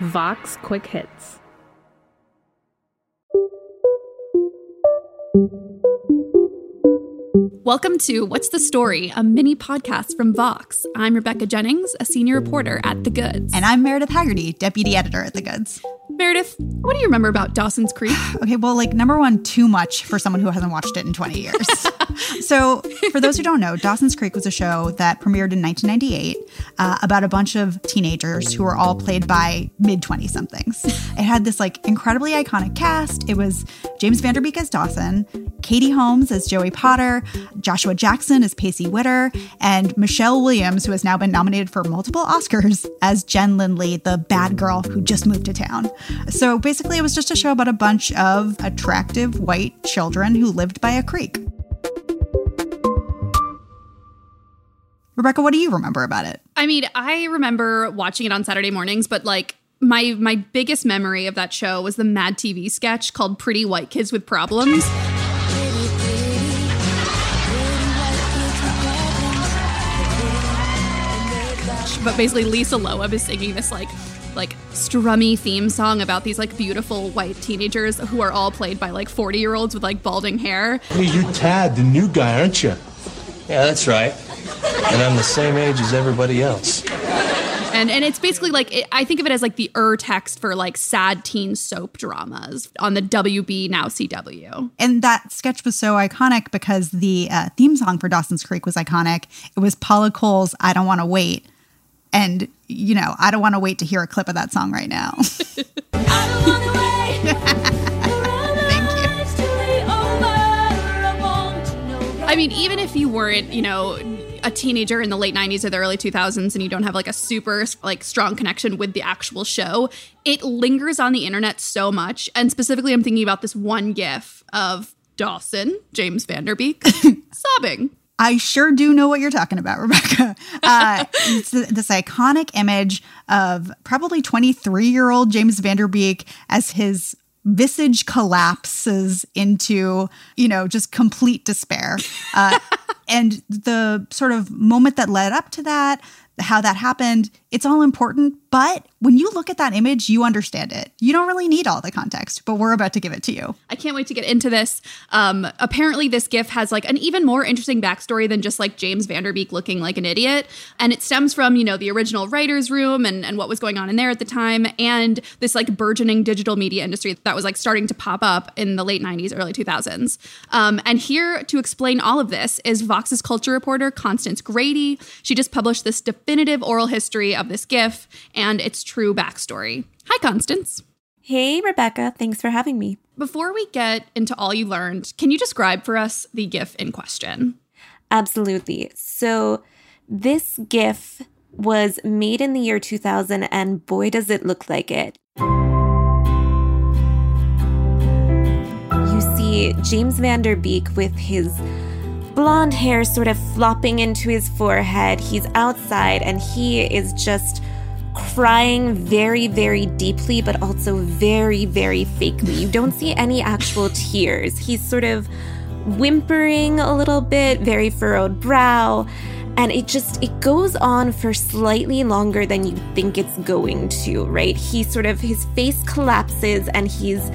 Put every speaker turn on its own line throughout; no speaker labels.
Vox Quick Hits.
Welcome to What's the Story, a mini podcast from Vox. I'm Rebecca Jennings, a senior reporter at The Goods.
And I'm Meredith Haggerty, deputy editor at The Goods.
Meredith, what do you remember about Dawson's Creek?
okay, well, like, number one, too much for someone who hasn't watched it in 20 years. so, for those who don't know, Dawson's Creek was a show that premiered in 1998 uh, about a bunch of teenagers who were all played by mid 20 somethings. It had this, like, incredibly iconic cast. It was James Van Der Beek as Dawson, Katie Holmes as Joey Potter, Joshua Jackson as Pacey Witter, and Michelle Williams, who has now been nominated for multiple Oscars, as Jen Lindley, the bad girl who just moved to town. So basically, it was just a show about a bunch of attractive white children who lived by a creek. Rebecca, what do you remember about it?
I mean, I remember watching it on Saturday mornings, but like my my biggest memory of that show was the Mad TV sketch called Pretty White Kids with Problems. But basically Lisa Loeb is singing this like like strummy theme song about these like beautiful white teenagers who are all played by like 40 year olds with like balding hair.
Hey, you're Tad, the new guy, aren't you?
Yeah, that's right. And I'm the same age as everybody else.
And, and it's basically like it, I think of it as like the ur text for like sad teen soap dramas on the WB now CW.
And that sketch was so iconic because the uh, theme song for Dawson's Creek was iconic. It was Paula Cole's "I Don't Want to Wait," and you know I don't want to wait to hear a clip of that song right now.
I don't wanna wait overable to no I mean, even if you weren't, you know, a teenager in the late 90s or the early 2000s and you don't have like a super like strong connection with the actual show, it lingers on the internet so much. And specifically I'm thinking about this one gif of Dawson, James Van Der Beek, sobbing.
I sure do know what you're talking about, Rebecca. Uh, it's this iconic image of probably 23 year old James Van Der Beek as his visage collapses into, you know, just complete despair. Uh, and the sort of moment that led up to that, how that happened, it's all important. But when you look at that image, you understand it. You don't really need all the context, but we're about to give it to you.
I can't wait to get into this. Um, apparently, this GIF has like an even more interesting backstory than just like James Van Der Beek looking like an idiot. And it stems from, you know, the original writer's room and, and what was going on in there at the time, and this like burgeoning digital media industry that was like starting to pop up in the late 90s, early 2000s. Um, and here to explain all of this is Vox's culture reporter, Constance Grady. She just published this definitive oral history of this GIF and its true backstory. Hi, Constance.
Hey, Rebecca. Thanks for having me.
Before we get into all you learned, can you describe for us the GIF in question?
Absolutely. So, this GIF was made in the year 2000, and boy, does it look like it. You see James Van Der Beek with his blonde hair sort of flopping into his forehead. He's outside and he is just crying very, very deeply, but also very, very fakely. You don't see any actual tears. He's sort of whimpering a little bit, very furrowed brow. And it just it goes on for slightly longer than you think it's going to, right? He sort of his face collapses and he's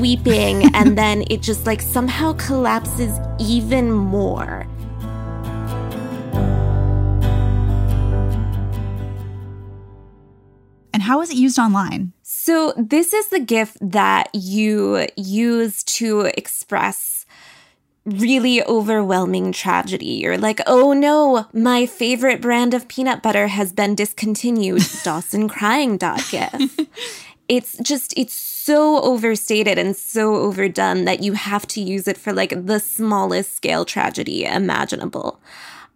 weeping and then it just like somehow collapses even more.
And how is it used online?
So, this is the GIF that you use to express really overwhelming tragedy. You're like, oh no, my favorite brand of peanut butter has been discontinued. Dawson crying dot GIF. It's just, it's so overstated and so overdone that you have to use it for like the smallest scale tragedy imaginable.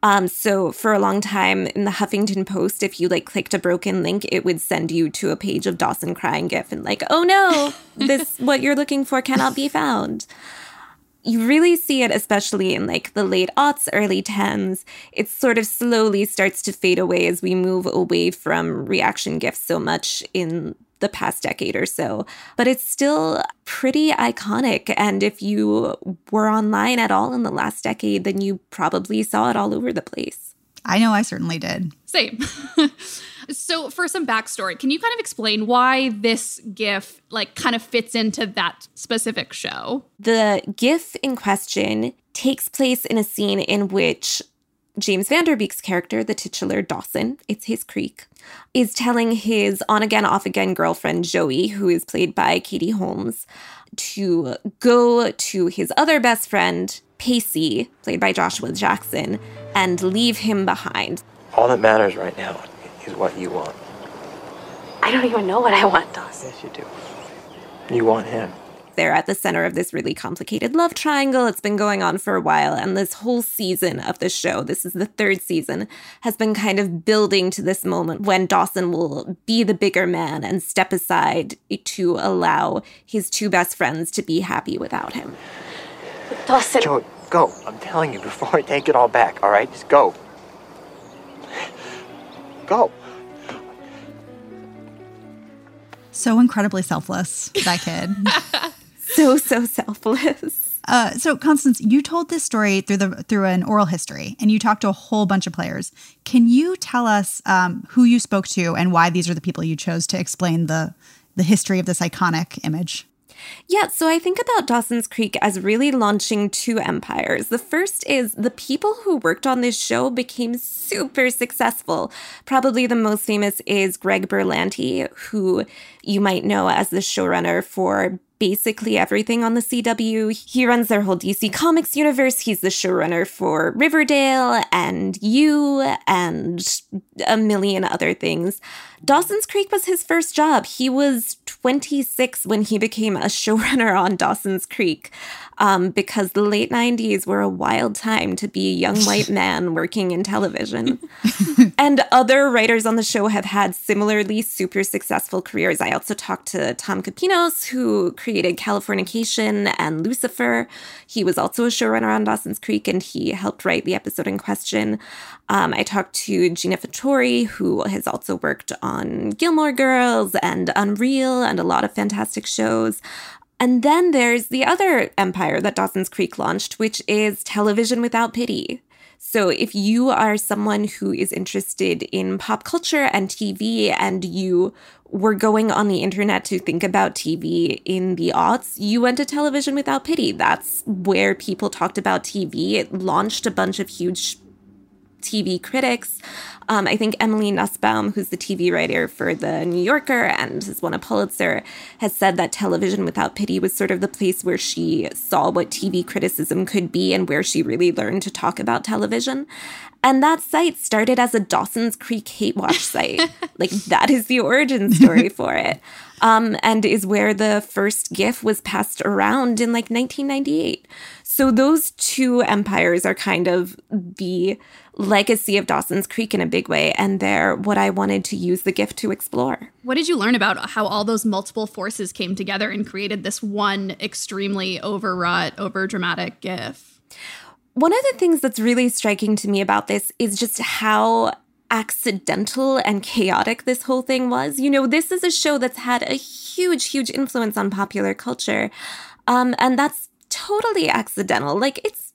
Um, so for a long time in the Huffington Post, if you like clicked a broken link, it would send you to a page of Dawson crying gif and like, oh no, this what you're looking for cannot be found. You really see it, especially in like the late aughts, early tens. It sort of slowly starts to fade away as we move away from reaction gifs so much in the past decade or so, but it's still pretty iconic. And if you were online at all in the last decade, then you probably saw it all over the place.
I know I certainly did.
Same. So, for some backstory, can you kind of explain why this GIF like kind of fits into that specific show?
The GIF in question takes place in a scene in which James Van Der Beek's character, the titular Dawson, it's his creek, is telling his on again, off again girlfriend, Joey, who is played by Katie Holmes, to go to his other best friend, Pacey, played by Joshua Jackson, and leave him behind.
All that matters right now is what you want.
I don't even know what I want, Dawson.
Yes, you do. You want him.
They're at the center of this really complicated love triangle. It's been going on for a while. And this whole season of the show, this is the third season, has been kind of building to this moment when Dawson will be the bigger man and step aside to allow his two best friends to be happy without him.
Dawson.
Joey, go. I'm telling you before I take it all back, all right? Just go. Go.
So incredibly selfless, that kid.
so, so selfless.
Uh, so Constance, you told this story through the through an oral history, and you talked to a whole bunch of players. Can you tell us um, who you spoke to and why these are the people you chose to explain the the history of this iconic image?
Yeah, so I think about Dawson's Creek as really launching two empires. The first is the people who worked on this show became super successful. Probably the most famous is Greg Berlanti, who you might know as the showrunner for basically everything on the CW. He runs their whole DC Comics universe. He's the showrunner for Riverdale and You and a million other things. Dawson's Creek was his first job. He was 26 when he became a showrunner on Dawson's Creek um, because the late 90s were a wild time to be a young white man working in television. and other writers on the show have had similarly super successful careers. I also talked to Tom Kapinos, who created Californication and Lucifer. He was also a showrunner on Dawson's Creek and he helped write the episode in question. Um, I talked to Gina Fattore, who has also worked on Gilmore Girls and Unreal and a lot of fantastic shows. And then there's the other empire that Dawson's Creek launched, which is Television Without Pity. So if you are someone who is interested in pop culture and TV and you were going on the internet to think about TV in the aughts, you went to Television Without Pity. That's where people talked about TV. It launched a bunch of huge TV critics. Um, I think Emily Nussbaum, who's the TV writer for The New Yorker and has won a Pulitzer, has said that Television Without Pity was sort of the place where she saw what TV criticism could be and where she really learned to talk about television. And that site started as a Dawson's Creek hate watch site. like, that is the origin story for it. Um, and is where the first GIF was passed around in like 1998. So those two empires are kind of the legacy of Dawson's Creek in a big way, and they're what I wanted to use the gift to explore.
What did you learn about how all those multiple forces came together and created this one extremely overwrought, overdramatic GIF?
One of the things that's really striking to me about this is just how accidental and chaotic this whole thing was. You know, this is a show that's had a huge, huge influence on popular culture. Um, and that's totally accidental. Like, it's,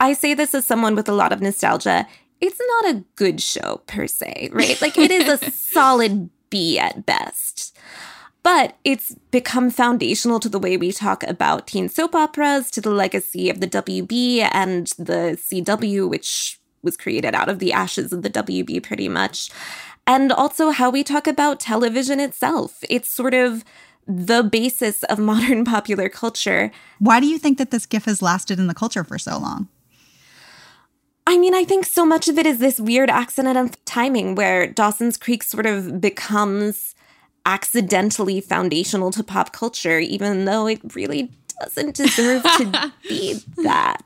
I say this as someone with a lot of nostalgia. It's not a good show per se, right? Like, it is a solid B at best. But it's become foundational to the way we talk about teen soap operas, to the legacy of the WB and the CW, which was created out of the ashes of the WB pretty much. And also how we talk about television itself. It's sort of the basis of modern popular culture.
Why do you think that this GIF has lasted in the culture for so long?
I mean, I think so much of it is this weird accident of timing where Dawson's Creek sort of becomes accidentally foundational to pop culture, even though it really doesn't deserve to be that.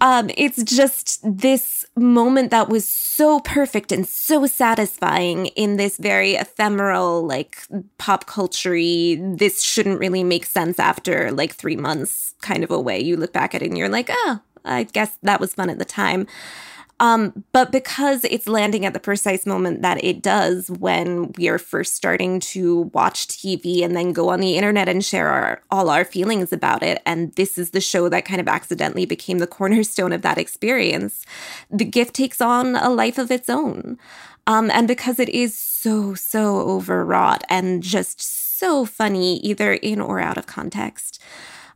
um, it's just this moment that was so perfect and so satisfying in this very ephemeral, like pop culture this shouldn't really make sense after like three months kind of a way. You look back at it and you're like, oh, I guess that was fun at the time. Um, but because it's landing at the precise moment that it does when we are first starting to watch TV and then go on the internet and share our, all our feelings about it, and this is the show that kind of accidentally became the cornerstone of that experience, the gift takes on a life of its own. Um, and because it is so, so overwrought and just so funny, either in or out of context,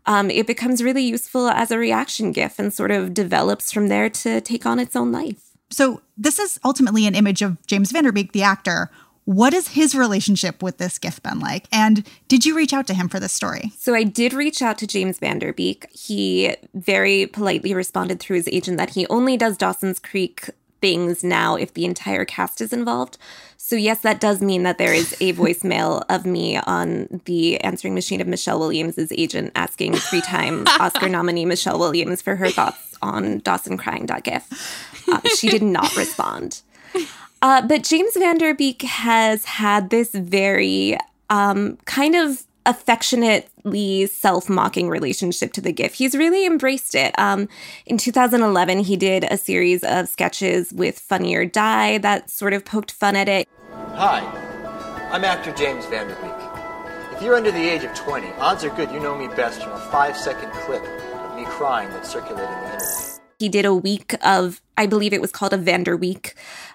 um, it becomes really useful as a reaction GIF and sort of develops from there to take on its own life.
So, this is ultimately an image of James Van Der Beek, the actor. What has his relationship with this GIF been like? And did you reach out to him for this story?
So I did reach out to James Van Der Beek. He very politely responded through his agent that he only does Dawson's Creek things now if the entire cast is involved. So, yes, that does mean that there is a voicemail of me on the answering machine of Michelle Williams' agent asking three time Oscar nominee Michelle Williams for her thoughts on Dawson crying.gif. Uh, she did not respond. Uh, but James Van Der Beek has had this very um, kind of affectionately self-mocking relationship to the GIF. He's really embraced it. Um, in 2011, he did a series of sketches with Funny or Die that sort of poked fun at it.
Hi, I'm actor James Van Der Beek. If you're under the age of 20, odds are good you know me best from a five-second clip of me crying that's circulating the internet.
He did a week of, I believe it was called a Vander Week,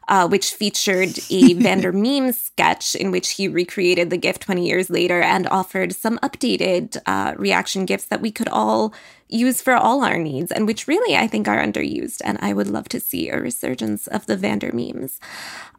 uh, which featured a Vander meme sketch in which he recreated the GIF 20 years later and offered some updated uh, reaction GIFs that we could all use for all our needs and which really I think are underused. And I would love to see a resurgence of the Vander memes.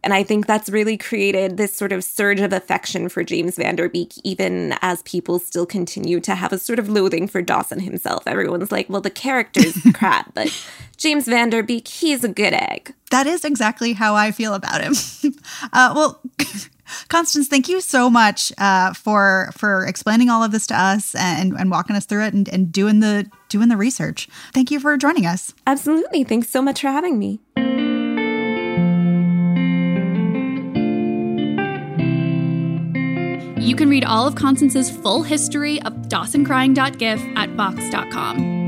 And I think that's really created this sort of surge of affection for James Van Der Beek, even as people still continue to have a sort of loathing for Dawson himself. Everyone's like, well, the character's crap, but James Van Der Beek, he's a good egg.
That is exactly how I feel about him. uh, well, Constance, thank you so much uh, for for explaining all of this to us and, and walking us through it and, and doing the doing the research. Thank you for joining us.
Absolutely. Thanks so much for having me.
You can read all of Constance's full history of DawsonCrying.gif at Vox.com.